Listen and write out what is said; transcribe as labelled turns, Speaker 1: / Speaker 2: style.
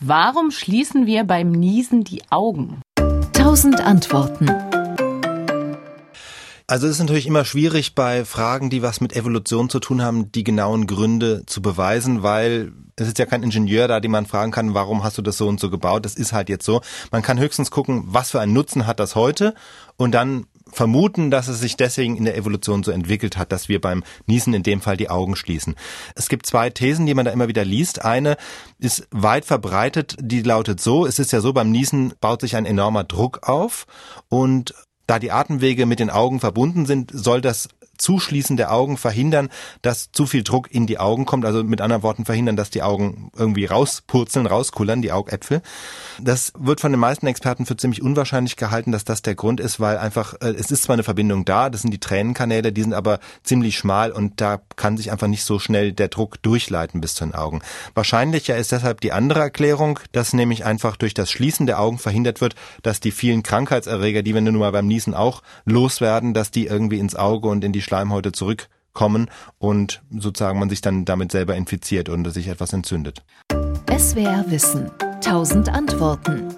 Speaker 1: Warum schließen wir beim Niesen die Augen?
Speaker 2: Tausend Antworten.
Speaker 3: Also es ist natürlich immer schwierig bei Fragen, die was mit Evolution zu tun haben, die genauen Gründe zu beweisen, weil es ist ja kein Ingenieur da, den man fragen kann, warum hast du das so und so gebaut? Das ist halt jetzt so. Man kann höchstens gucken, was für einen Nutzen hat das heute und dann vermuten, dass es sich deswegen in der Evolution so entwickelt hat, dass wir beim Niesen in dem Fall die Augen schließen. Es gibt zwei Thesen, die man da immer wieder liest. Eine ist weit verbreitet, die lautet so, es ist ja so, beim Niesen baut sich ein enormer Druck auf und da die Atemwege mit den Augen verbunden sind, soll das Zuschließen der Augen verhindern, dass zu viel Druck in die Augen kommt. Also mit anderen Worten verhindern, dass die Augen irgendwie rauspurzeln, rauskullern, die Augäpfel. Das wird von den meisten Experten für ziemlich unwahrscheinlich gehalten, dass das der Grund ist, weil einfach, äh, es ist zwar eine Verbindung da, das sind die Tränenkanäle, die sind aber ziemlich schmal und da kann sich einfach nicht so schnell der Druck durchleiten bis zu den Augen. Wahrscheinlicher ist deshalb die andere Erklärung, dass nämlich einfach durch das Schließen der Augen verhindert wird, dass die vielen Krankheitserreger, die wir nun mal beim Niesen auch loswerden, dass die irgendwie ins Auge und in die Schleimhäute zurückkommen und sozusagen man sich dann damit selber infiziert und sich etwas entzündet.
Speaker 2: SWR Wissen. Tausend Antworten.